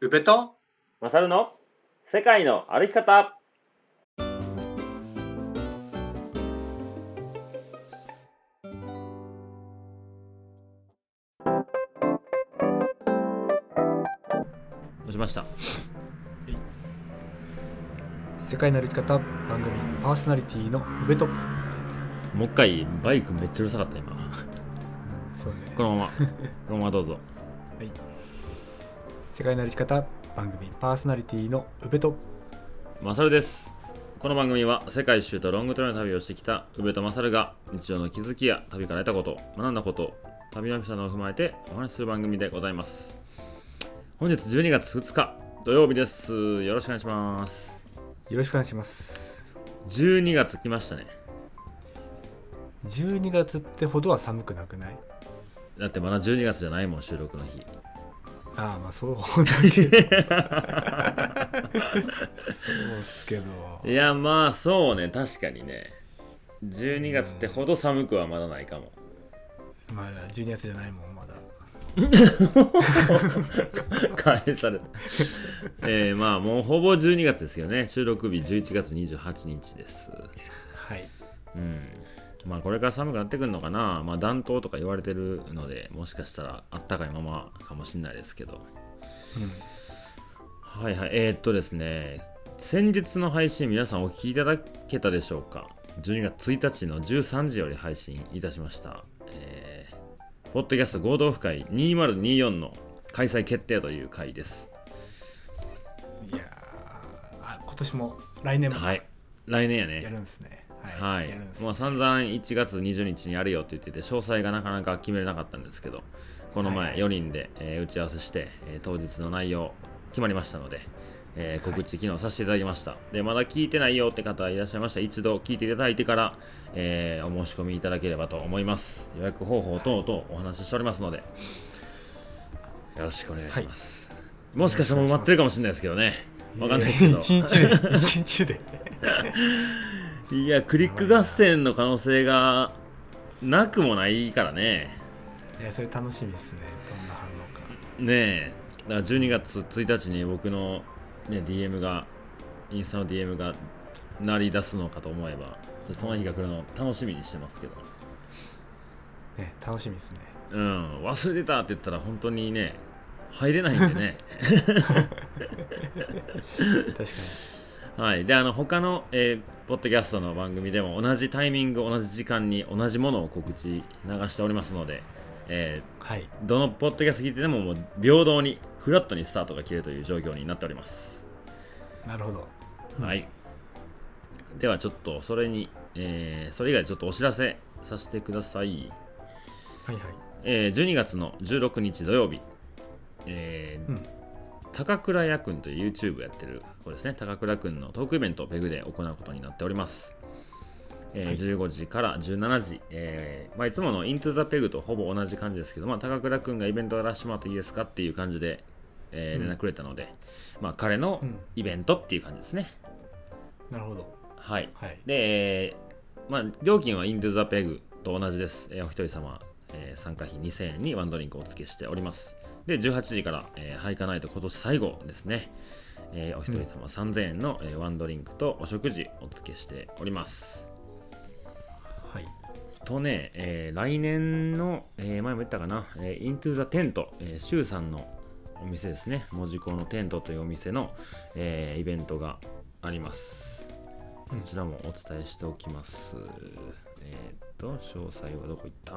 宇部と？マサルの？世界の歩き方。押しました。世界の歩き方番組パーソナリティの宇部と。もう一回バイクめっちゃうるさかった今。そうね。このまま。このままどうぞ。はい世界の歩き方番組パーソナリティの宇部と。マサルです。この番組は世界一周とロングトレの旅をしてきた宇部とマサルが日常の気づきや旅から得たこと学んだこと旅のエピソードを踏まえてお話しする番組でございます。本日12月2日土曜日です。よろしくお願いします。よろしくお願いします。12月来ましたね。12月ってほどは寒くなくない？だってまだ12月じゃないもん収録の日ああまあそうだけど。そうっすけど。いやまあそうね。確かにね。12月ってほど寒くはまだないかも。まだ12月じゃないもんまだ。返された。えー、まあもうほぼ12月ですよね。収録日11月28日です。はい。うんまあこれから寒くなってくるのかな。まあ暖冬とか言われてるのでもしかしたらあったかいままかもしれないですけど。はいはい。えー、っとですね。先日の配信皆さんお聞きいただけたでしょうか。12月1日の13時より配信いたしました。えー、ポッドキャスト合同府会2024の開催決定という回です。いや今年も来年もはい。来年ややねるんですねはいもう散々1月20日にやるよって言ってて詳細がなかなか決めれなかったんですけどこの前はい4人で、えー打ち合わせして、えー当日の内容決まりましたので、えー告知機能させていただきました、でまだ聞いてないよって方いらっしゃいました。ら一度聞いていただいてから、えーお申し込みいただければと思います。予約方法等々お話ししておりますのでよろしくお願いします、もしかしたらもう待ってるかもしれないですけどね。わかんないけど。一日で一日で いやクリック合戦の可能性がなくもないからね。いやそれ楽しみですね。どんな反応か。ねえ。だから12月1日に僕の、ね、DM がインスタの DM が鳴り出すのかと思えばその日が来るのを楽しみにしてますけど。ね楽しみですね。うん。忘れてたって言ったら本当にね入れないんでね。確かはい。であの他の、えーポッドキャストの番組でも同じタイミング同じ時間に同じものを告知流しておりますので、えーにはい。どのポッドキャスト聞いててももう平等にフラットにスタートが切れるという状況になっております、なるほど。はい。ではちょっとそれに、えーそれ以外でちょっとお知らせさせてください、はいはい。えー12月の16日土曜日、えーうん高倉屋くんという YouTube やってる子ですね。高倉くんのトークイベントをペグで行うことになっております。えーはい。15時から17時、えーまあ、いつものイントゥザペグとほぼ同じ感じですけど、まあ、高倉君がイベントやらせてもらっていいですかっていう感じで、えーうん。連絡くれたので、まあ、彼のうん。イベントっていう感じですね、なるほど。はい。はい。で、えーまあ、料金はイントゥザペグと同じです、えーお一人様、えー参加費2000円にワンドリンクをお付けしておりますで18時から、えーハイカナイト今年最後ですね、えーお一人様3000円の、えーワンドリンクとお食事お付けしております。はい。とね、えー来年の、えー前も言ったかな、えー、Into the Tent、えー、シュウさんのお店ですね、文字工のテントというお店の、えーイベントがあります。こちらもお伝えしておきます。えーっと、詳細はどこ行った？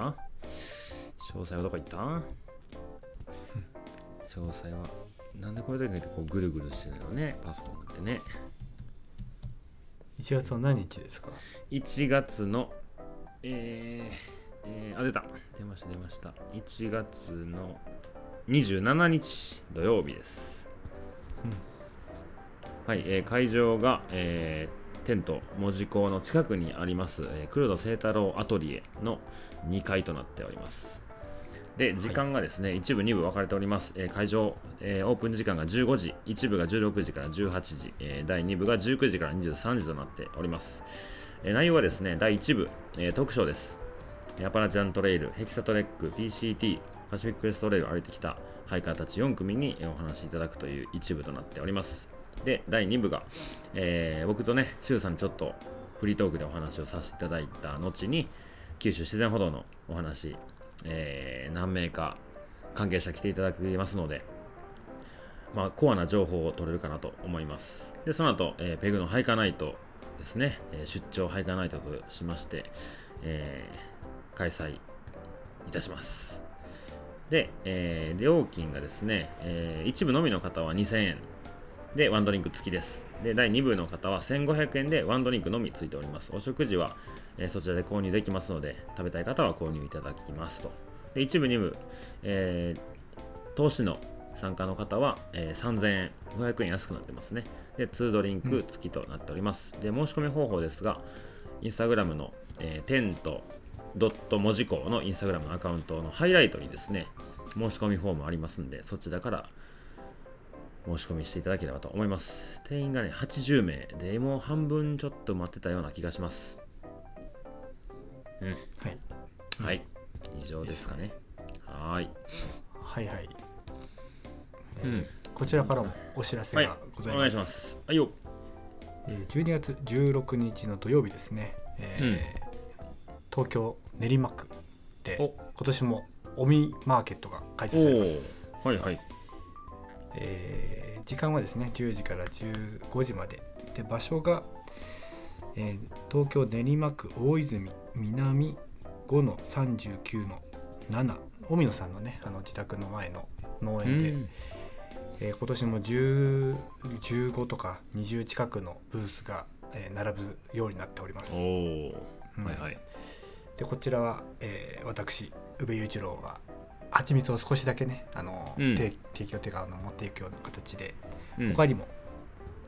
詳細はどこ行った？詳細は、なんでこれだけこうぐるぐるしてるのね、パソコンってね。1月の何日ですか？1月の、えーえーあ、出た。出ました、出ました。1月の27日土曜日です。はい、えー会場が、えーテント門司港の近くにあります、えー黒田清太郎アトリエの2階となっております。で、時間がですね、一部、二部分かれております。えー会場、えーオープン時間が15時、一部が16時から18時、えー第2部が19時から23時となっております。えー内容はですね、第1部、えートークショーです。えーアパラチャントレイル、ヘキサトレック、PCT、パシフィッククレストトレイルを歩いてきたハイカーたち4組にお話しいただくという一部となっておりますで第2部が、えー僕とね周さんにちょっとフリートークでお話をさせていただいた後に九州自然歩道のお話、えー何名か関係者来ていただきますのでまあ、コアな情報を取れるかなと思います。で、その後、えーペグのハイカーナイトですね、え出張ハイカナイトとしまして、えー開催いたします。で、えー料金がですね、えー一部のみの方は2000円でワンドリンク付きです。で、第2部の方は1500円でワンドリンクのみ付いております。お食事は、えーそちらで購入できますので、食べたい方は購入いただきますと。で、一部、2部、えー投資の参加の方は、えー3000円、500円安くなってますね。で、2ドリンク付きとなっております。で、申し込み方法ですが、インスタグラムの、えーテントドット文字工のインスタグラムのアカウントのハイライトにですね、申し込みフォームありますんで、そちらから申し込みしていただければと思います。定員がね、80名で、もう半分ちょっと待ってたような気がします。うん。はいはい。以上ですかね。はーい。はいはい、うんえーこちらからもお知らせはいがございます,、お願いします。はいよ。えー12月16日の土曜日ですね、えー東京練馬区でお今年もオミマーケットが開催されます、はいはい。えー時間はですね10時から15時までで場所が、えー東京練馬区大泉南5の39の7荻野さんのねあの自宅の前の農う園で、ん。えー今年も10 15とか20近くのブースが、えー並ぶようになっております。うんはいはい。でこちらは、えー私宇部雄一郎が蜂蜜を少しだけねあの、うん。提提供というかあの持っていくような形で、うん。他にも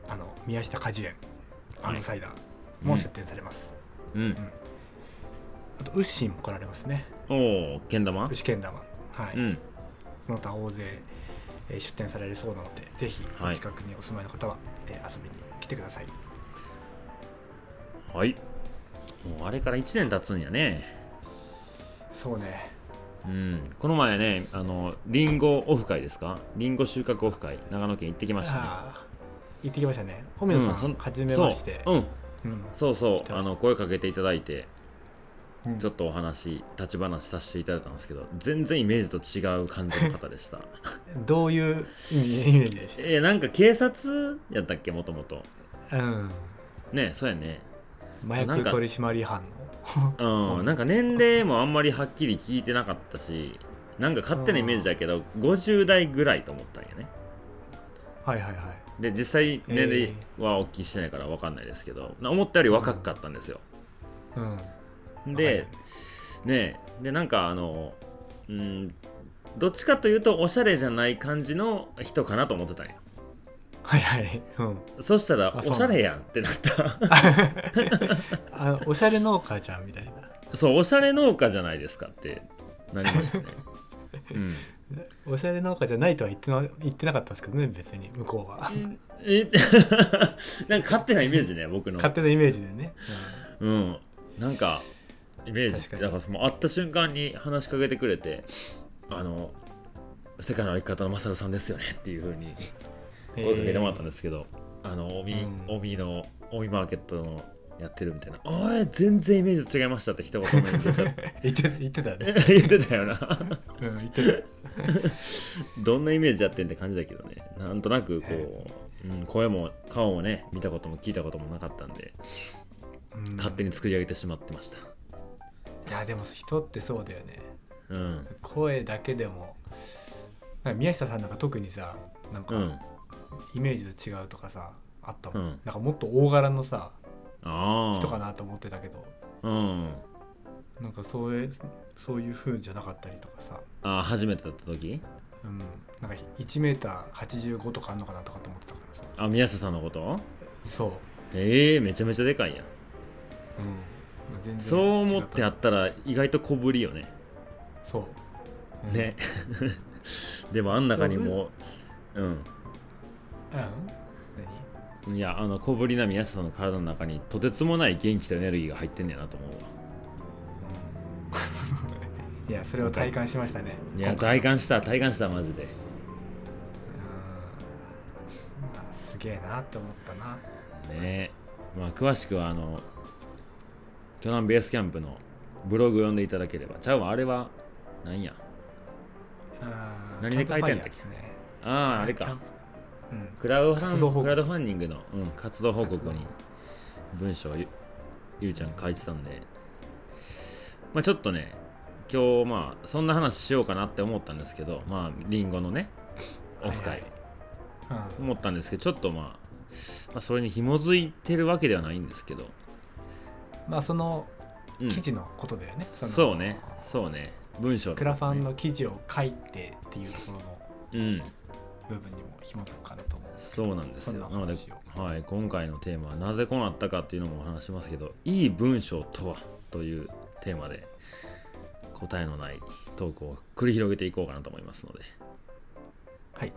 あの宮下果樹園アンドサイダーも出店されます、うん。あとウッシーも来られますね。おお、けん玉？牛けん玉。はい、うん。その他大勢、えー出店されるそうなのでぜひはい。お近くにお住まいの方は、えー遊びに来てください。はい。もうあれから1年経つんやね。そうねうん。この前ね、あの、リンゴオフ会ですか？リンゴ収穫オフ会、長野県行ってきましたね。行ってきましたね小宮さん、はじめましてそう、うん。うんそうそう、あの、声かけていただいて、うんちょっとお話、立ち話させていただいたんですけど、全然イメージと違う感じの方でした。どういうイメージでした？えー、なんか警察やったっけ、もともと。うんね、そうやね。麻薬取締班のうん、なんか年齢もあんまりはっきり聞いてなかったし、なんか勝手なイメージだけど、50代ぐらいと思ったんやね。はいはいはいで、実際年齢はお聞きしてないから分かんないですけど、な思ったより若かったんですよ。うんで、はいねで、なんかあの、うん、どっちかというとおしゃれじゃない感じの人かなと思ってたんよ。はいはい、うん、そしたら、おしゃれやんってなった。あのおしゃれ農家じゃんみたいな。そう、おしゃれ農家じゃないですかってなりましたね。うん。おしゃれ農家じゃないとは言ってな言ってなかったんですけどね別に向こうは。え なんか勝手なイメージね僕の。勝手なイメージでね、うん。なんかイメージ。だからその会った瞬間に。話しかけてくれてあの世界の歩き方のマサルさんですよねっていうふうにうん声かけてもらったんですけど、あのオミ、うん。オミのオミマーケットのやってるみたいな「おい全然イメージと違いました」って一言目に出ちゃ って。言って言ってたね、言ってたよな。うん、言って どんなイメージやってんって感じだけどね。なんとなくこう、うん、声も顔もね見たことも聞いたこともなかったんでた、うん。勝手に作り上げてしまってました。いやでも人ってそうだよね。うん。声だけでも宮下さんなんか特にさなんかうんイメージと違うとかさあったもん、うん。なんかもっと大柄のさああ人かなと思ってたけど。うん。なんかそういうそういう風じゃなかったりとかさ、あー初めてだった時？うん、なんか1メーター85とかあんのかなとかと思ってたからさ。あ宮下さんのこと？そう、ええー、めちゃめちゃでかいやん。うん、全然そう思って違やったら意外と小ぶりよね。そう、うん。ね でもあん中にもうんうん。何？いやあの小ぶりな宮下さんの体の中にとてつもない元気とエネルギーが入ってんねやなと思うわ。いやそれを体感しましたね。いや体感した体感したマジで。うん。すげえなって思ったな。ねえ。まあ詳しくはあの巨南ベースキャンプのブログ読んでいただければ。ちゃうわあれは何や？何で書いてんだっけ、ね、あああれか。クラウドクラウドファンディングの、うん、活動報告に文章をゆゆうちゃん書いてたんで。まあちょっとね今日まあそんな話しようかなって思ったんですけどまあリンゴのねオフ会、思ったんですけどちょっとまあ、まあ、それに紐づいてるわけではないんですけど、まあそのうん、記事のことだよね、のそうね。そうね。文章クラファンの記事を書いてっていうところの。うん部分にも紐づくかなと思うそうなんですよ。ななのではい、今回のテーマはなぜこうなったかっていうのもお話しますけどいい文章とはというテーマで答えのないトークを繰り広げていこうかなと思いますので。はい。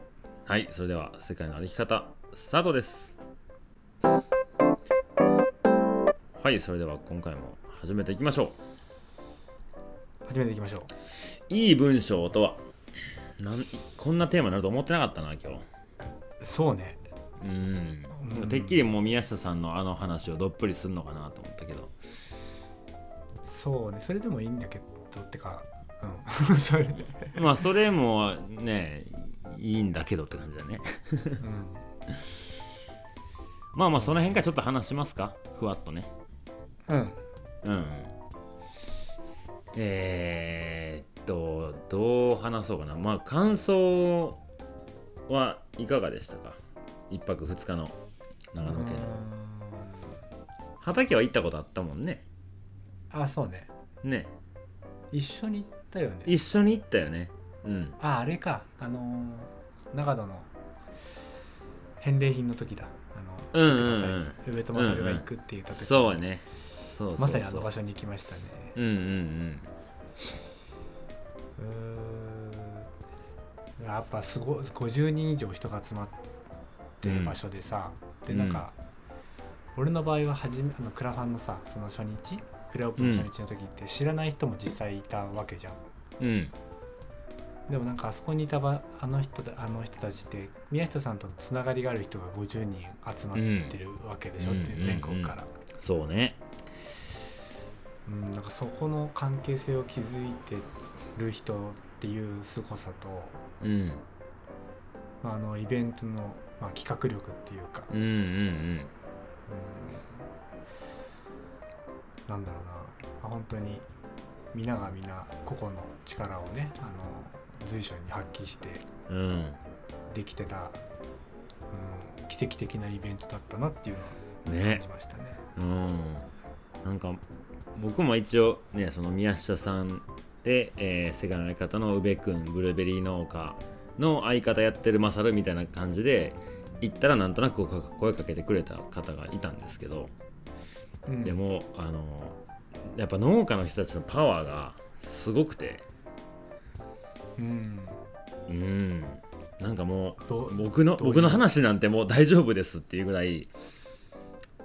はいそれでは世界の歩き方スタートです。はいそれでは今回も始めていきましょ始めていきましょうう。いい文章とは？なんこんなテーマになると思ってなかったな今日。そうね。うん。うん。てっきりもう宮下さんのあの話をどっぷりするのかなと思ったけど。そうね。それでもいいんだけどってかうん。それ。で、まあそれもねいいんだけどって感じだね。うん、まあまあその辺からちょっと話しますか？ふわっとね。うん。うんえー、っとどう話そうかな。まあ感想はいかがでしたか？一泊二日の長野県。の畑は行ったことあったもんね。あそうね。ね。一緒に行ったよね。一緒に行ったよね。うん。ああれか。あのー長野の返礼品の時だ。あのうんうん上戸勝が行くって言った時、そうやね。そうそうそう。まさにあの場所に行きましたね。うんうんうんうーん。やっぱすごい50人以上人が集まってる場所でさ、でなんか、俺の場合は初めあのクラファンのさその初日プレオープンの初日の時って知らない人も実際いたわけじゃん、うん。でもなんかあそこにいたばあの人だあの人たちって宮下さんとつながりがある人が50人集まってるわけでしょ、うん。全国から、そうね。うんなんかそこの関係性を築いてる人っていう凄さと、うん。まあ、あのイベントの、まあ、企画力っていうか、うんうんうん。うん。なんだろうな、まあ、本当に皆が皆個々の力をねあの随所に発揮してうん。できてた、うん、奇跡的なイベントだったなっていうのをね。感じましたね。うん。なんか僕も一応ねその宮下さんで、えー、世界の相方の宇部君ブルーベリー農家の相方やってるマサルみたいな感じで行ったらなんとなく声かけてくれた方がいたんですけど、うん。でもあのやっぱ農家の人たちのパワーがすごくて。うん。うん。なんかもどう僕の僕の話なんてもう大丈夫ですっていうぐらい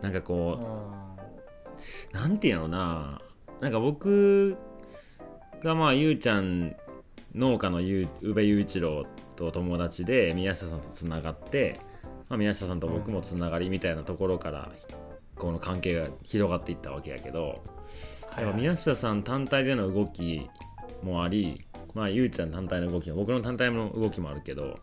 なんかうこうなんていうのな。なんか僕がまあゆうちゃん農家のゆう宇部雄一郎と友達で宮下さんとつながって、まあ、宮下さんと僕もつながりみたいなところからこの関係が広がっていったわけやけど、はい。やっぱ宮下さん単体での動きもあり、まあ、ゆうちゃん単体の動きも僕の単体の動きもあるけど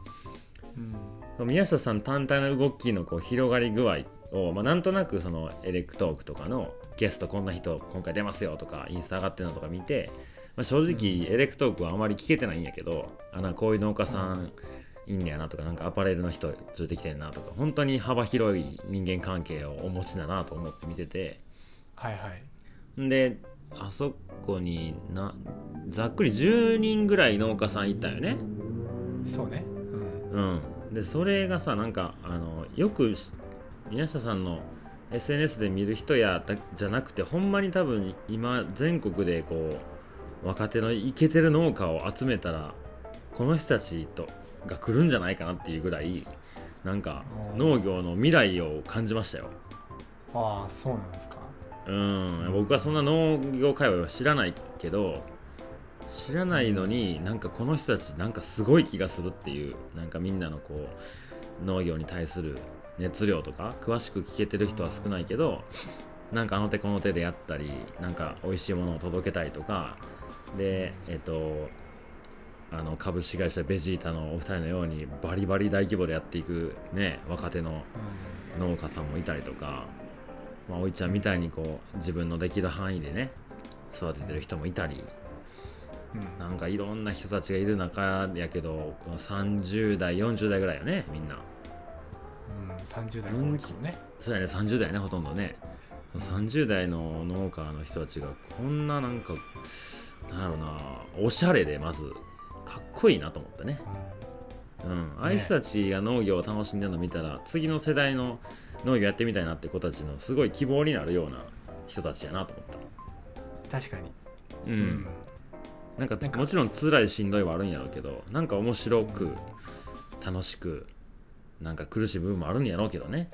うん。宮下さん単体の動きのこう広がり具合を、まあ、なんとなくそのエレクトークとかのゲストこんな人今回出ますよとかインスタ上がってるのとか見て、まあ、正直エレクトークはあまり聞けてないんやけどあなこういう農家さんいいんねやなとかなんかアパレルの人連れてきてんなとか本当に幅広い人間関係をお持ちだなと思って見てて。はいはい。んであそこになざっくり10人ぐらい農家さんいたよね。そうね。うん。うん、でそれがさなんかあのよくし宮下さんの SNS で見る人やだじゃなくてほんまに多分今全国でこう若手のイケてる農家を集めたらこの人たちとが来るんじゃないかなっていうぐらいなんか農業の未来を感じましたよ。ああそうなんですか。うん。僕はそんな農業界隈は知らないけど知らないのになんかこの人たちなんかすごい気がするっていうなんかみんなのこう農業に対する熱量とか詳しく聞けてる人は少ないけどなんかあの手この手でやったりなんか美味しいものを届けたいとかでえっとあの株式会社ベジータのお二人のようにバリバリ大規模でやっていくね若手の農家さんもいたりとか、まあ、おいちゃんみたいにこう自分のできる範囲でね育ててる人もいたりなんかいろんな人たちがいる中やけど30代40代ぐらいよねみんな。うん、30代が多いかもね、そうやね30代ねほとんどね。30代の農家の人たちがこんななんかなんやろなおしゃれでまずかっこいいなと思ってね。うん、ああいう人たちが農業を楽しんでるの見たら次の世代の農業やってみたいなって子たちのすごい希望になるような人たちやなと思った。確かに、うん、なんかもちろん辛いしんどいはあるんやろうけどなんか面白く楽しくなんか苦しい部分もあるんやろうけどね。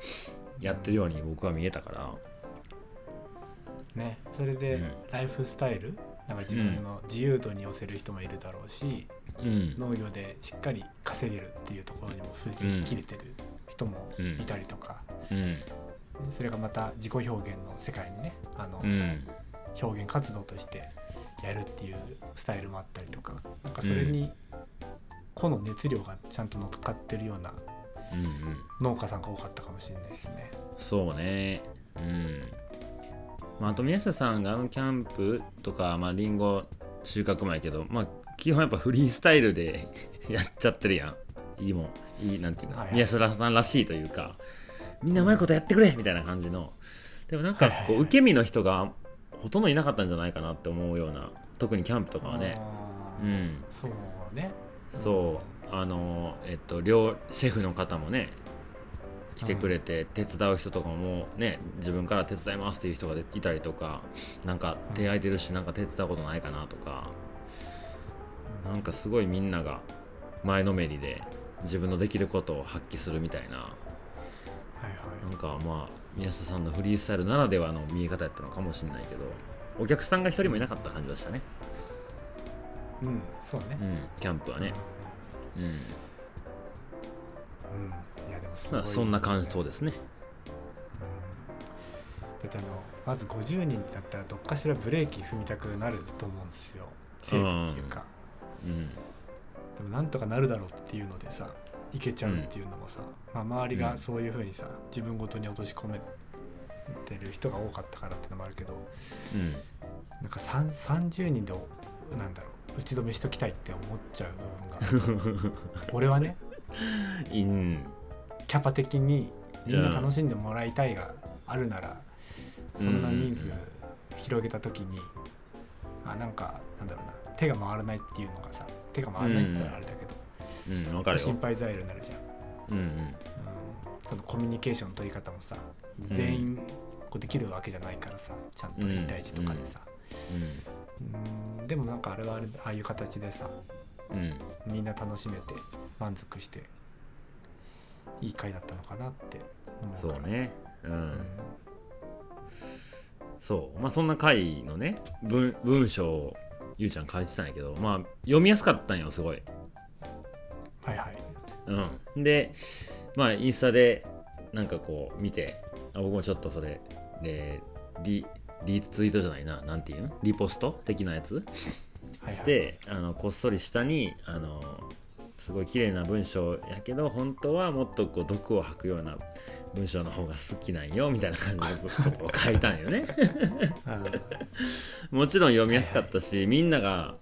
やってるように僕は見えたから。ね。それでうん。ライフスタイルなんか自分の自由度に寄せる人もいるだろうし、うん。農業でしっかり稼げるっていうところにも振り切れてる人もいたりとか、うん。それがまた自己表現の世界にねあの、うん。表現活動としてやるっていうスタイルもあったりとかなんかそれに個の熱量がちゃんと乗っかってるような農家さんが多かったかもしれないですね。そうね。うん、まあ、あと宮下さんがあのキャンプとかまあリンゴ収穫前やけどまあ基本やっぱフリースタイルで やっちゃってるやん。いいもん。いいなんていうか、はいはい。宮下さんらしいというかみんなうまいことやってくれみたいな感じの。でもなんかこう受け身の人がほとんどいなかったんじゃないかなって思うような特にキャンプとかはね。うん。そうね。そう。あのえっと両シェフの方もね来てくれて手伝う人とかもね自分から手伝いますっていう人がいたりとかなんか手空いてるしなんか手伝うことないかなとかなんかすごいみんなが前のめりで自分のできることを発揮するみたいな。なんかまあ宮下さんのフリースタイルならではの見え方やったのかもしれないけどお客さんが一人もいなかった感じがしたね。うん、そうね。う。んキャンプはね。うん。うん。す。ごい、まあそんな感想ですね。だってあのまず50人だったらどっかしらブレーキ踏みたくなると思うんですよ。セーフっていうか、うん。でもなんとかなるだろうっていうのでさいけちゃうっていうのもさ、まあ、周りがそういうふうにさ自分ごとに落とし込めてる人が多かったからってのもあるけどうん。なんか3 30人でなんだろう打ち止めしときたいって思っちゃう部分が 俺はね。うんキャパ的にみんな楽しんでもらいたいがあるなら、そんな人数広げた時に、あなんかなんだろうな手が回らないっていうのがさ手が回らないって言ったらあれだけど、うんわかるよ。心配材料になるじゃん、うんうん。うん、そのコミュニケーションの取り方もさ全員こうできるわけじゃないからさちゃんと1対1とかでさ、うんでもなんかあれはあれああいう形でさうん。うん。みんな楽しめて満足していい回だったのかなって思うそうね。ううん。んそう。まあそんな回のね文文章をゆうちゃん書いてたんやけどまあ読みやすかったんよすごい。はいはい。うん。でまあインスタでなんかこう見てあ僕もちょっとそれでリリツイートじゃないななんていうんリポスト的なやつ？はいはい。してあのこっそり下にあのすごい綺麗な文章やけど本当はもっとこう毒を吐くような文章の方が好きなんよみたいな感じのを書いたんよね。う んもちろん読みやすかったし、みんなが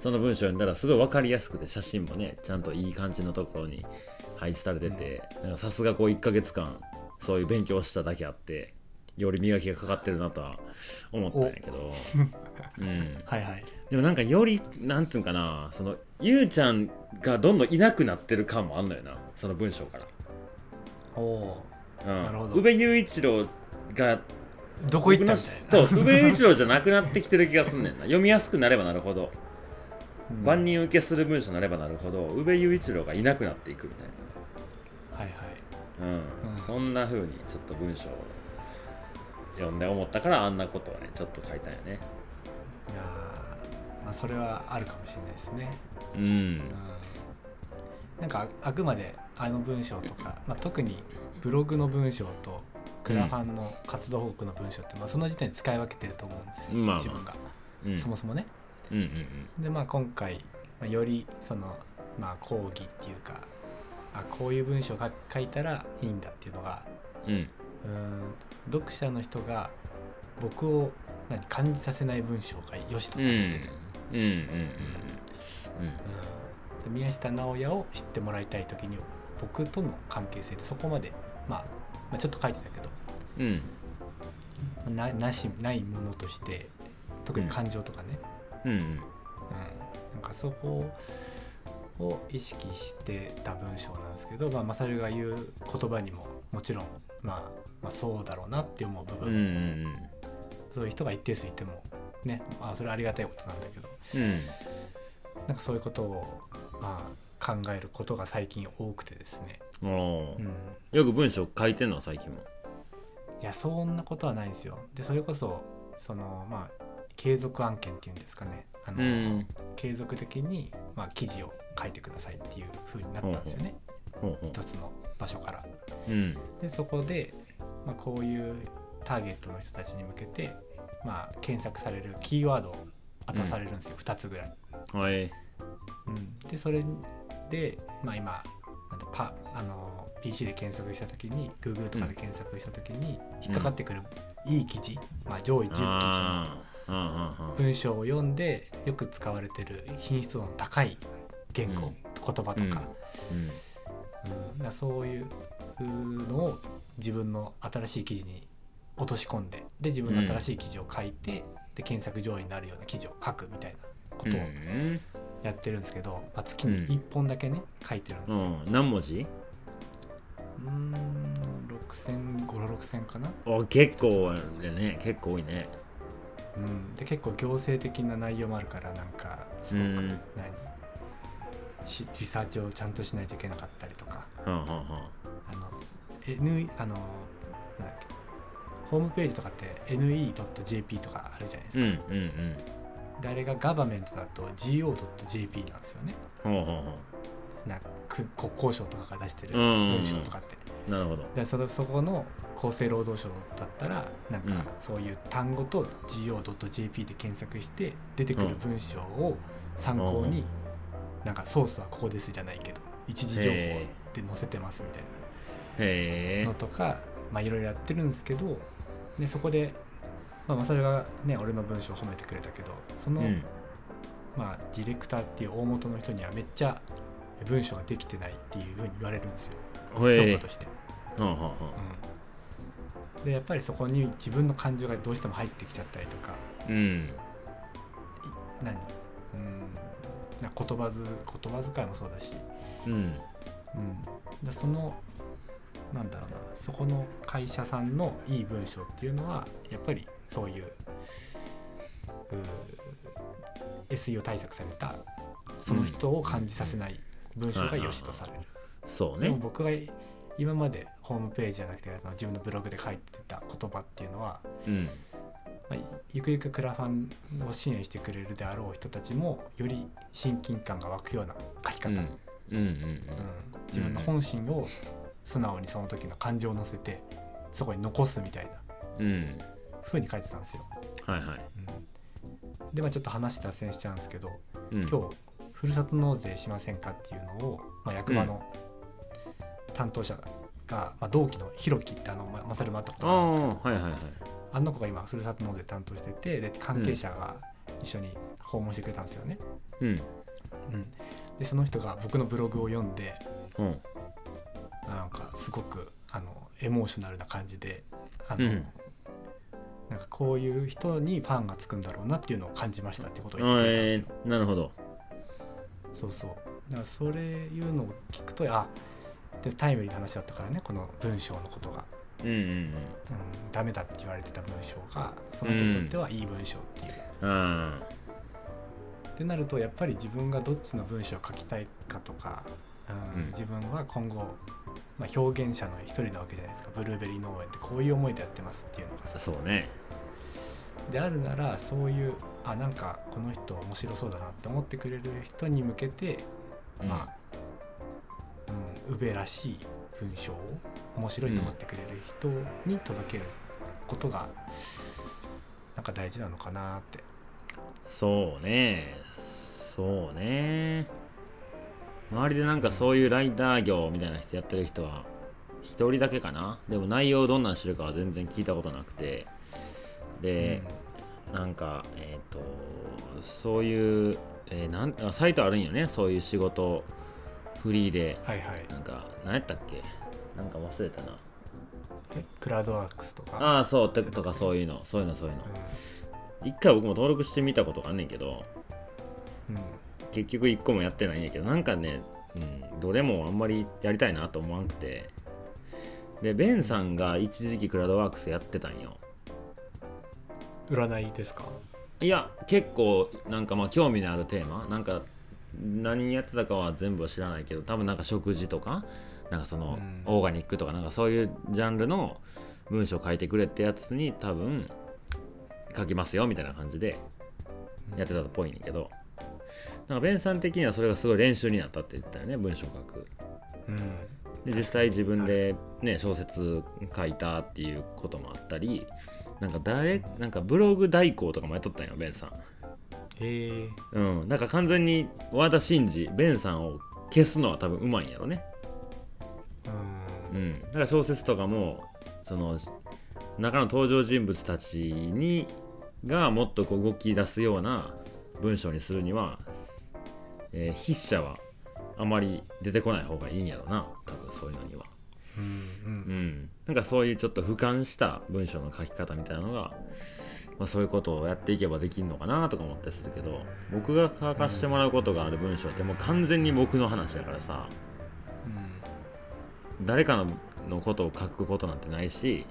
その文章読んだらすごい分かりやすくて写真もねちゃんといい感じのところに配置されててさすがこう1ヶ月間そういう勉強しただけあってより磨きがかかってるなとは思ったんやけど、うん、はいはい。でもなんかよりなんていうんかなそのゆうちゃんがどんどんいなくなってる感もあんのよなその文章から。おおうん、なるほど。宇部雄一郎がーどこ行ったみたいな。そう宇部雄一郎じゃなくなってきてる気がすんねんな。読みやすくなればなるほど、うん。万人受けする文章になればなるほど宇部雄一郎がいなくなっていくみたいはいはい。な、うん。うん。そんな風にちょっと文章を読んで思ったからあんなことをねちょっと書いたんよね。いやーまあそれはあるかもしれないですね、うん。うん、なんかああくまであの文章とか、まあ、特にブログの文章とクラファンの活動報告の文章って、まあ、その時点で使い分けてると思うんですよ、まあまあ。自分が、うん。そもそもね。うんうんでまあ今回、まあ、よりそのまあ講義っていうかあこういう文章が書いたらいいんだっていうのがうん。うん読者の人が僕を何感じさせない文章が良しとさうんれてる、うん。うんうんうんうん。で宮下直哉を知ってもらいたい時に僕との関係性ってそこまで、まあ、まあちょっと書いてたけどうん。うんななしないものとして特に感情とかね、うんうん。うん。なんかそこを意識してた文章なんですけど、まあ、マサルが言う言葉にももちろん、まあ、まあそうだろうなって思う部分、うんうん。そういう人が一定数いてもね、まあ、それはありがたいことなんだけど。うんなんかそういうことを、まあ、考えることが最近多くてですね、うん。よく文章書いてんの最近もいやそんなことはないんですよ。でそれこそそのまあ継続案件っていうんですかね。あの、うん。継続的に、まあ、記事を書いてくださいっていう風になったんですよね。ほうほ一つの場所から。ううん。でそこで、まあ、こういうターゲットの人たちに向けて、まあ、検索されるキーワードを渡されるんですよ、2つぐらい、はい。うん、でそれで、まあ、今なんだパあの PC で検索した時に Google とかで検索した時に引っかかってくるいい記事、まあ、上位10記事。の文章を読んでよく使われてる品質度の高い言語、うん。言葉とか,、うん。うん。だからそういうのを自分の新しい記事に落とし込んでで自分の新しい記事を書いて、で検索上位になるような記事を書くみたいなこうん。とをやってるんですけど、まあ、月に1本だけね書いてるんですよ。うん。うん何文字？うーん6000 5 6000かな、お結構あれね。結構多いね。うん、で結構行政的な内容もあるからなんかすごくうん何？しリサーチをちゃんとしないといけなかったりとか。はんはんはんあの N あのなんだっけ？ホームページとかって ne.jp とかあるじゃないですうんか、うんうんであれがガバメントだと go.jp なんですよね。ほうほうほなく国交省とかが出してる文章とかって、うなるほど。でそのそこの厚生労働省だったらなんうん。かそういう単語と go.jp で検索して出てくる文章を参考になんかソースはここですじゃないけど一時情報で載せてますみたいなのとかまあいろいろやってるんですけどでそこでまあマサルがね俺の文章を褒めてくれたけどその、うん。まあディレクターっていう大元の人にはめっちゃ文章ができてないっていうふうに言われるんですよ。評価として。うん、でやっぱりそこに自分の感情がどうしても入ってきちゃったりとかうん。何？うん。な言葉ず言葉遣いもそうだし、うん。うん、でそのなんだろうな。そこの会社さんのいい文章っていうのはやっぱりそういうう SEO 対策されたその人を感じさせない文章が良しとされる。でそうね。も僕が今までホームページじゃなくて自分のブログで書いてた言葉っていうのは、うん。まあ、ゆくゆくクラファンを支援してくれるであろう人たちもより親近感が湧くような書き方、うんうんうん。うん。自分の本心を素直にその時の感情を乗せてそこに残すみたいな。うんうん風に書いてたんですよ。はいはい。うん、でまあちょっと話脱線しちゃうんですけどうん。今日ふるさと納税しませんかっていうのを、まあ、役場の担当者が、まあ、同期のひろきってあのままさるもあったことああるんですけど。あはいはいはい。あの子が今ふるさと納税担当しててで関係者が一緒に訪問してくれたんですよね。うん。うん、でその人が僕のブログを読んでうん。なんかすごくあのエモーショナルな感じであの、うんなんかこういう人にファンがつくんだろうなっていうのを感じましたってことを言ってくれたんですよ。えーなるほど。そうそう。だからそれいうのを聞くとあでタイムリーな話だったからねこの文章のことが、うんうんうん、ダメだって言われてた文章がその人にとってはいい文章っていう。うん。あってなるとやっぱり自分がどっちの文章を書きたいかとか、うんうん。自分は今後、まあ、表現者の一人なわけじゃないですか。ブルーベリー農園ってこういう思いでやってますっていうのがあさ。そうね。であるならそういうあなんかこの人面白そうだなって思ってくれる人に向けて、うん。まあ、うん、宇部らしい文章を面白いと思ってくれる人に届けることがなんか大事なのかなって。そうね。そうね周りでなんかそういうライター業みたいな人やってる人は一人だけかな。でも内容どんなんしてるかは全然聞いたことなくて。で、なんかえっ、とそういう、えーなんあサイトあるんよね。そういう仕事フリーで。はいはい。なんか何やったっけ？なんか忘れたな。えクラウドワークスとか？ああそうてとかそういうの。そういうのそういうの。一回僕も登録してみたことがあんねんけど。うん、うん結局一個もやってないんやけどなんかね、うん、どれもあんまりやりたいなと思わんくて。でベンさんが一時期クラウドワークスやってたんよ。占いですか？いや結構なんかまあ興味のあるテーマ。なんか何やってたかは全部は知らないけど多分なんか食事とかなんかそのうん。オーガニックとかなんかそういうジャンルの文章書いてくれってやつに多分書きますよみたいな感じでやってたっぽいんやけどなんかベンさん的にはそれがすごい練習になったって言ったよね文章書く。うん。で実際自分でね小説書いたっていうこともあったりなんか誰なんかブログ代行とかもやっとったんよベンさん。え。ー、うん、だから完全に和田真二ベンさんを消すのは多分うまいんやろね、うん。うん、だから小説とかもその中の登場人物たちにがもっとこう動き出すような文章にするには、えー筆者はあまり出てこない方がいいんやろな。多分そういうのには、うんううん。ん、なんかそういうちょっと俯瞰した文章の書き方みたいなのが、まあ、そういうことをやっていけばできるのかなとか思ったりするけど僕が書かせてもらうことがある文章ってもう完全に僕の話だからさ。誰かののことを書くことなんてないし、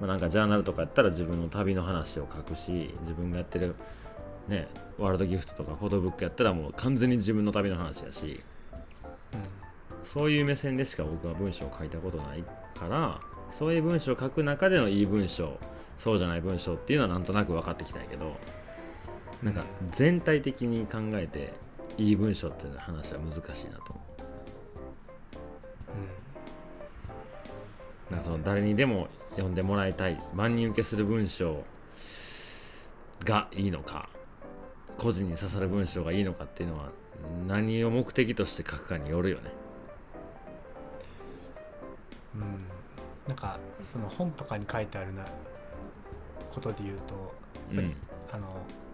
まあ、なんかジャーナルとかやったら自分の旅の話を書くし自分がやってるねワールドギフトとかフォトブックやったらもう完全に自分の旅の話やしそういう目線でしか僕は文章を書いたことないからそういう文章を書く中でのいい文章そうじゃない文章っていうのはなんとなく分かってきたんやけどなんか全体的に考えていい文章っていうの話は難しいなと思う。なんかその誰にでも読んでもらいたい万人受けする文章がいいのか個人に刺さる文章がいいのかっていうのは何を目的として書くかによるよね。うん。うんなんかその本とかに書いてあるなことで言うとうん。あの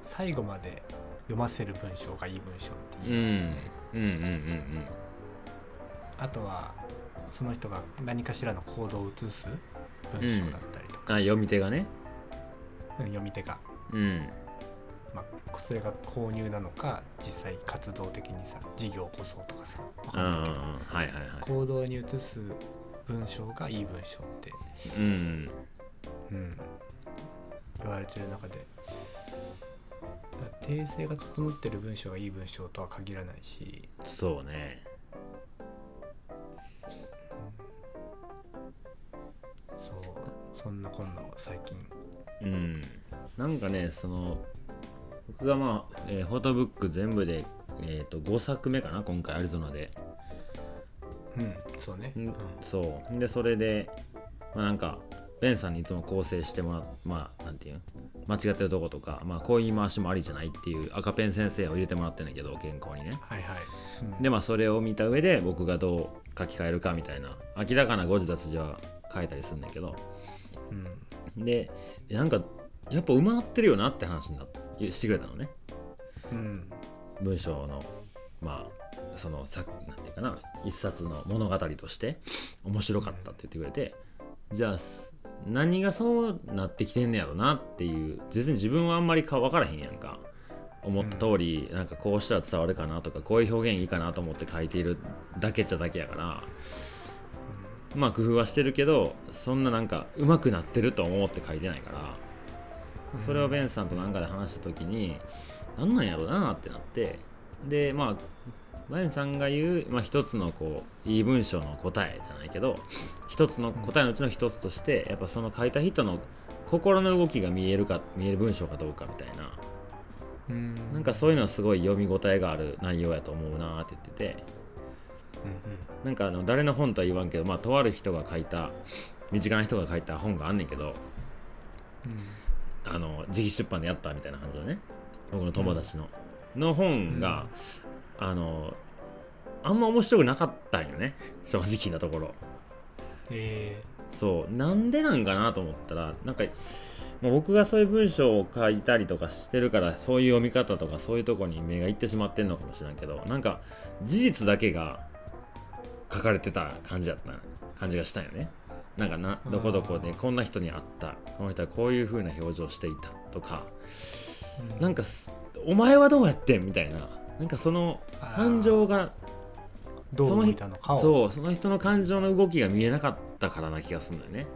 最後まで読ませる文章がいい文章ってうん言いますよね、うん。うん。うん。あとはその人が何かしらの行動を移す文章だったりとか、あ読み手がね。うん読み手が、うん。まあ、それが購入なのか実際活動的にさ事業を起こそうとかさん。はいはいはい。行動に移す文章がいい文章って、うん。うん、言われてる中で。だ訂正が整ってる文章がいい文章とは限らないし。そうね。そうそんなこんな最近。うん。なんかねその僕がまあ、えーフォトブック全部で、えー、と5作目かな今回アリゾナで。うんそうね、んそう。でそれで、まあ、なんかベンさんにいつも構成してもらっまあなんていうの？間違ってるとことか、まあ、こういう言い回しもありじゃないっていう赤ペン先生を入れてもらってんだけど原稿にね。はいはい、うん。でまあそれを見た上で僕がどう書き換えるかみたいな明らかな誤字脱字は書いたりするんだけど。うん。でなんかやっぱうまなってるよなって話になってしてくれたのね。うん。文章のまあその作なんていうかな一冊の物語として面白かったって言ってくれてじゃあす何がそうなってきてんねやろなっていう別に自分はあんまりか分からへんやんか。思った通り、なんかこうしたら伝わるかなとかこういう表現いいかなと思って書いているだけっちゃだけやからまあ工夫はしてるけどそんななんか上手くなってると思って書いてないからそれをベンさんとなんかで話した時になんなんやろうなってなって。でまあベンさんが言う、まあ、一つのこういい文章の答えじゃないけど一つの答えのうちの一つとしてやっぱその書いた人の心の動きが見えるか見える文章かどうかみたいな。うん。なんかそういうのはすごい読み応えがある内容やと思うなって言ってて。なんかあの誰の本とは言わんけどまあとある人が書いた身近な人が書いた本があんねんけどあの自費出版でやったみたいな感じのね。僕の友達の、の本が、あのあんま面白くなかったんよね。正直なところ。え。そう。なんでなんかなと思ったらなんかまあ僕がそういう文章を書いたりとかしてるからそういう読み方とかそういうとこに目がいってしまってんのかもしれんけどなんか事実だけが書かれてた感じだった。感じがしたんよねなんかなどこどこでこんな人に会ったこの人はこういう風な表情していたとかーなんかすお前はどうやってんみたいななんかその感情がどそうの見たの？かを？そうその人の感情の動きが見えなかったからな気がするんだよね。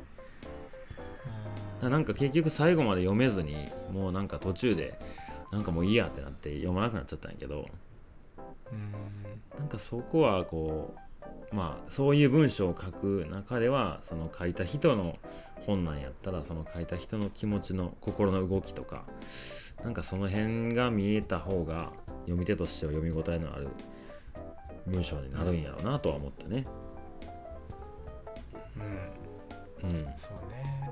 なんか結局最後まで読めずにもうなんか途中でなんかもういいやってなって読まなくなっちゃったんやけどうん。なんかそこはこうまあそういう文章を書く中ではその書いた人の本なんやったらその書いた人の気持ちの心の動きとかなんかその辺が見えた方が読み手としては読み応えのある文章になるんやろうなとは思ったね。うん。うん、そうね。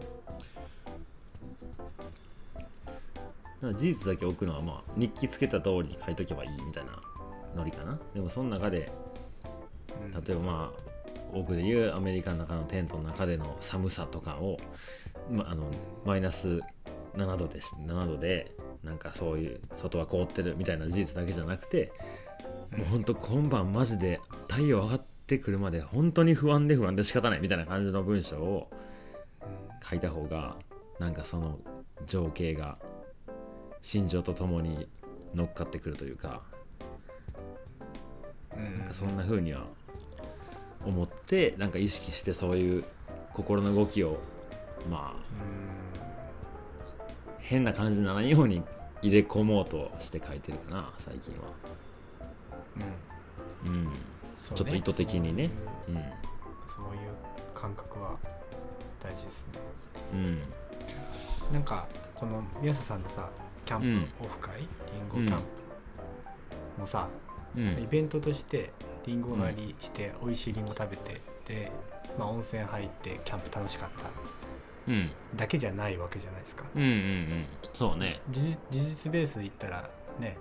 だから事実だけ置くのはまあ日記つけた通りに書いとけばいいみたいなノリかな。でもその中でうん例えばまあ奥でいうアメリカの中のテントの中での寒さとかを、まあ、あのマイナス7度でし7度でなんかそういう外は凍ってるみたいな事実だけじゃなくてもうほんと今晩マジで太陽上がってくるまで本当に不安で不安で仕方ないみたいな感じの文章を書いた方がなんかその情景が心情とともに乗っかってくるというかうん。なんかそんな風には思ってなんか意識してそういう心の動きをまあ変な感じにならないように入れ込もうとして書いてるかな最近は。うん。うん。うんそうちょっと意図的にね。そういううん。そういう感覚は大事ですね。うん。なんかこの宮下さんのさキャンプ、うん。オフ会リンゴキャンプもさ、うん。イベントとしてリンゴ狩りして美味しいリンゴ食べてで、まあ、温泉入ってキャンプ楽しかった。うん。だけじゃないわけじゃないですか。うんうんうん。そうね。事実ベースで言ったらね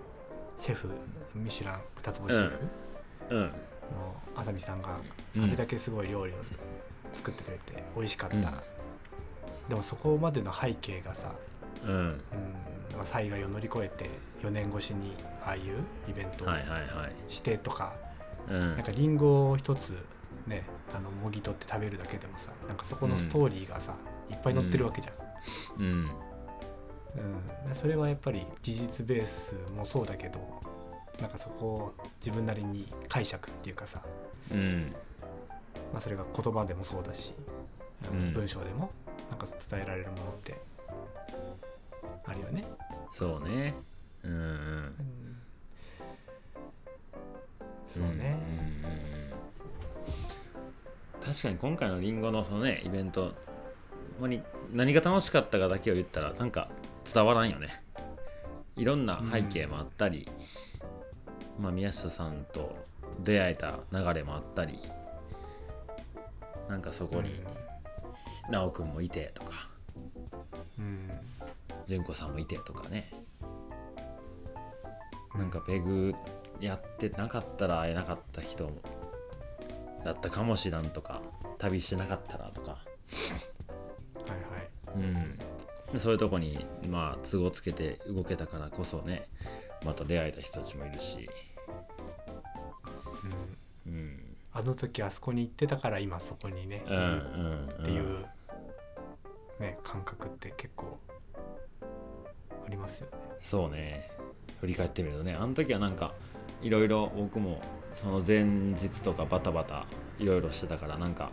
シェフミシュラン二つ星シェフうん。のあさみさんがうんあれだけすごい料理を作ってくれて美味しかった、うん。でもそこまでの背景がさ、うん。うんまあ、災害を乗り越えて4年越しにああいうイベントをはいはいはい。してとか、うん。なんかリンゴを一つねあのもぎ取って食べるだけでもさなんかそこのストーリーがさ、いっぱい載ってるわけじゃん、うん。うん。それはやっぱり事実ベースもそうだけどなんかそこを自分なりに解釈っていうかさ、うん。まあ、それが言葉でもそうだし、うん。うん文章でもなんか伝えられるものってあるよね。そうね。うん。うんうんそうね。んうんうんうん。確かに今回のリンゴのそのねイベントほんまに何が楽しかったかだけを言ったらなんか伝わらんよね。いろんな背景もあったり、まあ宮下さんと出会えた流れもあったりなんかそこに奈くんもいてとかうん。純子さんもいてとかね。なんかペグやってなかったら会えなかった人だったかもしらんとか旅してなかったらとか、はいはい。うん、でそういうとこにまあ都合つけて動けたからこそねまた出会えた人たちもいるし、うん。うん、あの時あそこに行ってたから今そこにね、うんうんうん。っていう、ね、感覚って結構ありますよね。そうね。振り返ってみるとねあの時はなんかいろいろ僕もその前日とかバタバタいろいろしてたからなんか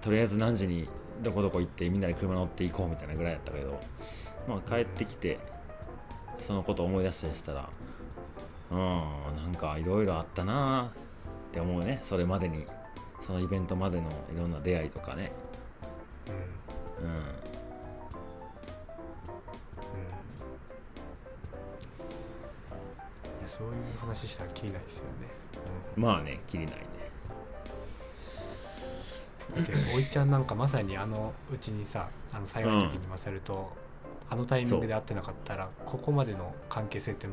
とりあえず何時にどこどこ行ってみんなで車乗って行こうみたいなぐらいやったけどまあ帰ってきてそのこと思い出したりしたらうんなんかいろいろあったなって思うね。それまでに。そのイベントまでのいろんな出会いとかね。うんそういう話したらきりないですよね。まあねきりないね。でおいちゃんなんかまさにあのうちにさあの災害の時に勝ると、あのタイミングで会ってなかったらここまでの関係性って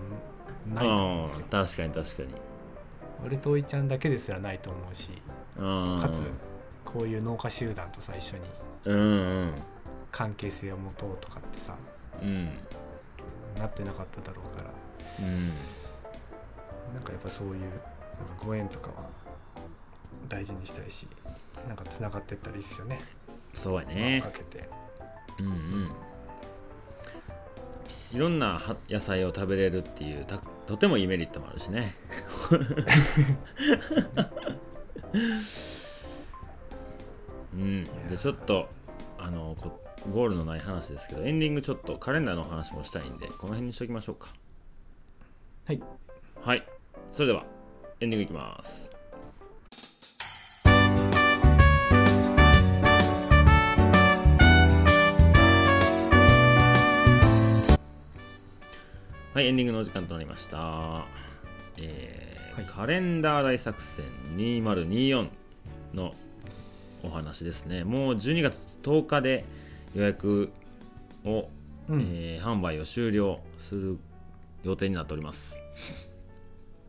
ないと思うんですよ。うん確かに確かに。俺とおいちゃんだけですらないと思うしうんかつこういう農家集団とさ一緒にうんうん。関係性を持とうとかってさうん。なってなかっただろうから。うんなんかやっぱそういうなんかご縁とかは大事にしたいしなんかつながってったらいいっすよね。そうや輪ねをかけて。うんうん。いろんなは野菜を食べれるっていうたとてもいいメリットもあるしね。うん。でちょっとあのこゴールのない話ですけどエンディングちょっとカレンダーの話もしたいんでこの辺にしときましょうか。はい。はいそれではエンディングいきます。はいエンディングのお時間となりました。えーはい。カレンダー大作戦2024のお話ですね。もう12月10日で予約をうん、えー販売を終了する予定になっております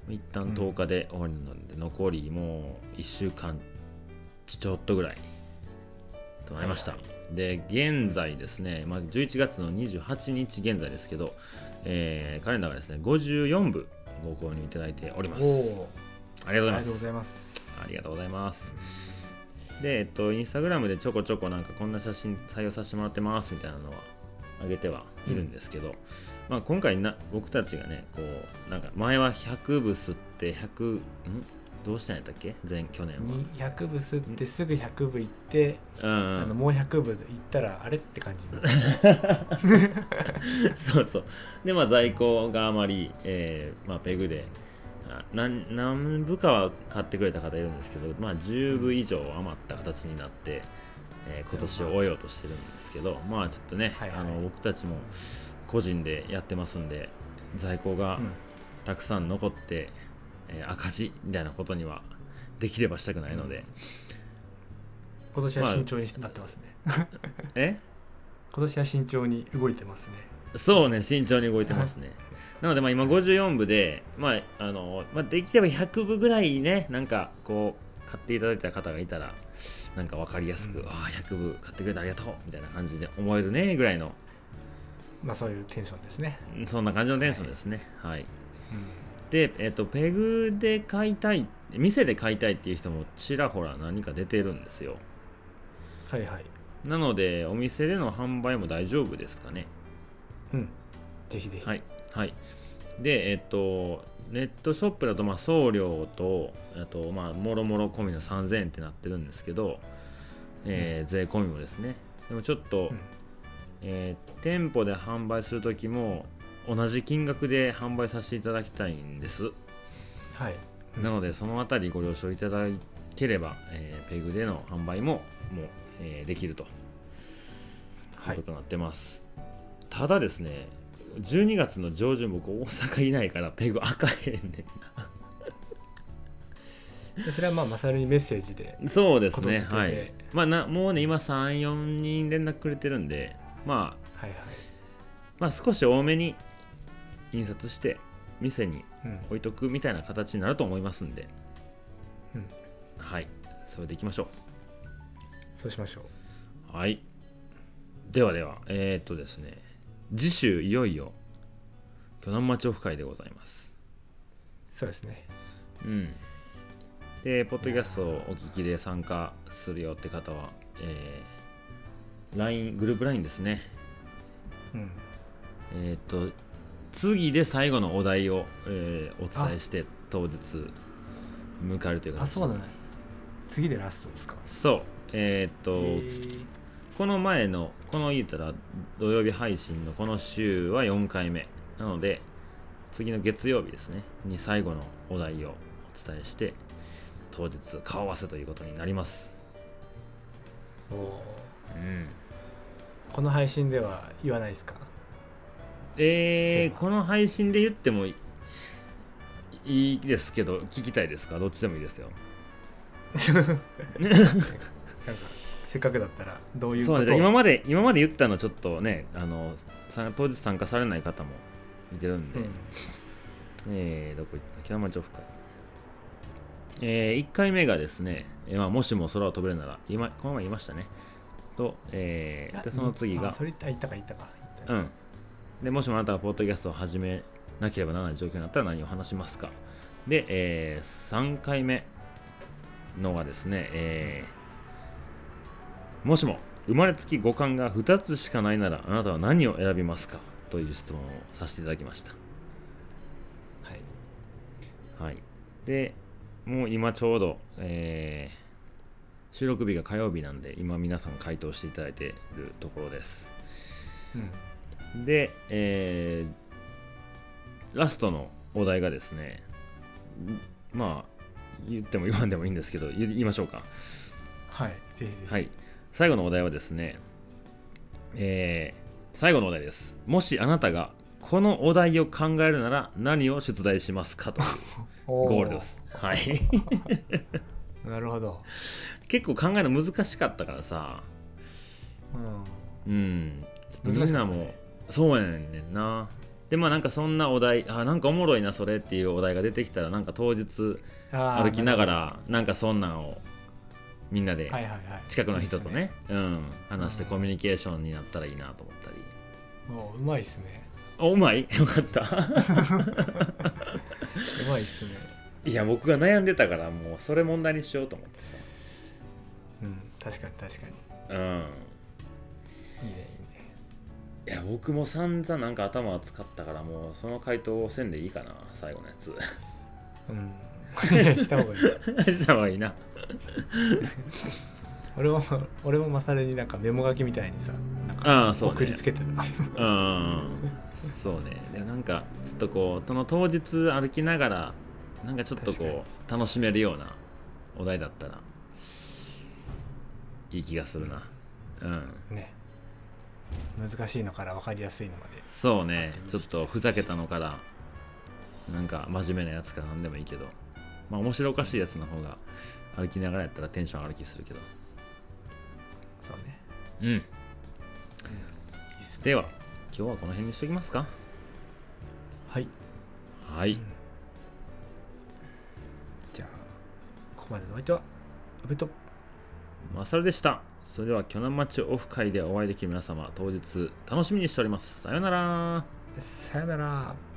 一旦うん10日で終わりなので、残りもう1週間ちょっとぐらいとなりました、はいで現在ですね、まあ、11月の28日現在ですけど、えーカレンダーがですね54部ご購入いただいております。おおありがとうございます。ありがとうございます。で、えっと、インスタグラムでちょこちょこなんかこんな写真採用させてもらってますみたいなのは上げてはいるんですけど、まあ、今回な僕たちがねこうなんか前は100部吸って100ん？どうしたんやったっけ？前去年は、200部吸ってすぐ100部行って、うんうん、あのもう100部行ったらあれって感じ。そうそう。でまあ在庫があまり、えーまあ、ペグであ何何部かは買ってくれた方いるんですけど、まあ、10部以上余った形になって、えー今年を終えようとしてるんですけどまあちょっとね、はいはい。あの僕たちも個人でやってますんで在庫がうん。たくさん残って、えー赤字みたいなことにはできればしたくないので、今年は慎重になってますね、え？今年は慎重に動いてますね。そうね、慎重に動いてますね。なので、まあ、今54部で、まああのまあ、できれば100部ぐらいね、なんかこう、買っていただいた方がいたら、なんか分かりやすく、うん。ああ、100部買ってくれてありがとうみたいな感じで思えるねぐらいの、まあそういうテンションですね、うんそんな感じのテンションですね。はい。うん。で、えっと、ペグで買いたい、店で買いたいっていう人もちらほら何か出てるんですよ。はいはい。なので、お店での販売も大丈夫ですかね。うん。ぜひぜひ、はい、はい、でえっとネットショップだとまあ送料とあとまあもろもろ込みの3000円ってなってるんですけど、えー税込みもですね。でもちょっと、うん。えー店舗で販売する時も同じ金額で販売させていただきたいんです、はい。うんなのでそのあたりご了承いただければ、えーペグでの販売ももう、えーできると。はい。いうことになってます、ただですね12月の上旬僕大阪いないからペグ開かへんねでそれはまあマサルにメッセージでんなそうですねはい。まあなもうね今34人連絡くれてるんでまあはいはい。まあ少し多めに印刷して店にうん。置いとくみたいな形になると思いますんで、うん。はい。それでいきましょそうしましょう。うはい。ではではえー、っとですね。次週いよいよ巨南町オフ会でございます。そうですね。うん。で、ポッドキャストをお聞きで参加するよって方は、えー、LINE、グループ LINE ですね。うんえーっと、次で最後のお題を、えーお伝えして、当日、迎えるという形あそうだね次でラストですかそう。えーっと、えーこの前の、この言ったら土曜日配信のこの週は4回目。なので、次の月曜日ですね、に最後のお題をお伝えして、当日顔合わせということになります。おーうん。この配信では言わないですか？えー、この配信で言ってもいいいですけど、聞きたいですか？どっちでもいいですよ。なんかせっかくだったらどういうことを？じゃあ今まで今まで言ったのちょっとねあのさ当日参加されない方もいてるんで、うん。えー、どこ行った？北町オフ会。えー、1回目がですね、えーまあ、もしも空を飛べるなら今この前言いましたねと、えー、でその次があそれ言った言ったか言ったかうん。でもしもあなたがポッドキャストを始めなければならない状況になったら何を話しますか？で、えー、3回目のがですね、えーもしも生まれつき五感が2つしかないならあなたは何を選びますか？という質問をさせていただきました。はい。はい、でもう今ちょうど、えー収録日が火曜日なんで今皆さん回答していただいているところです。うん。で、えーラストのお題がですねんまあ言っても言わんでもいいんですけど言言いましょうか。はいぜひぜひ。はい。最後のお題はですねえー最後のお題です。もしあなたがこのお題を考えるなら何を出題しますかという おゴールです。はい。なるほど結構考えるの難しかったからさ。うん。うん。み難しかったね。んなもそうやねんな。でまあなんかそんなお題あなんかおもろいなそれっていうお題が出てきたらなんか当日歩きながらなんかそんなんをみんなで近くの人とね,、うん話してうん。コミュニケーションになったらいいなと思ったり。おうまいっすね。おうまい？よかった。うまいっすね。いや僕が悩んでたからもうそれ問題にしようと思ってうん確かに確かに。さうん。いいねいいね。いや僕も散々なんか頭を使ったからもうその回答をせんでいいかな最後のやつ。うん。した方がいいでした方がいいな。俺も俺もまさになんかメモ書きみたいにさなんあか送りつけてたうん。そうね。でなんかちょっとこうその当日歩きながらなんかちょっとこう楽しめるようなお題だったらいい気がするな。うん。ね。難しいのから分かりやすいのまで。そうね。ちょっとふざけたのからなんか真面目なやつから何でもいいけど。まあ面白おかしいやつの方が歩きながらやったらテンション上がる気するけど。そうね。うん。いいっすね。では今日はこの辺にしときますか。はい。はい。じゃあここまでのお相手はおべとまさるでした。それでは鋸南町オフ会でお会いできる皆様当日楽しみにしております。さよなら。さよなら。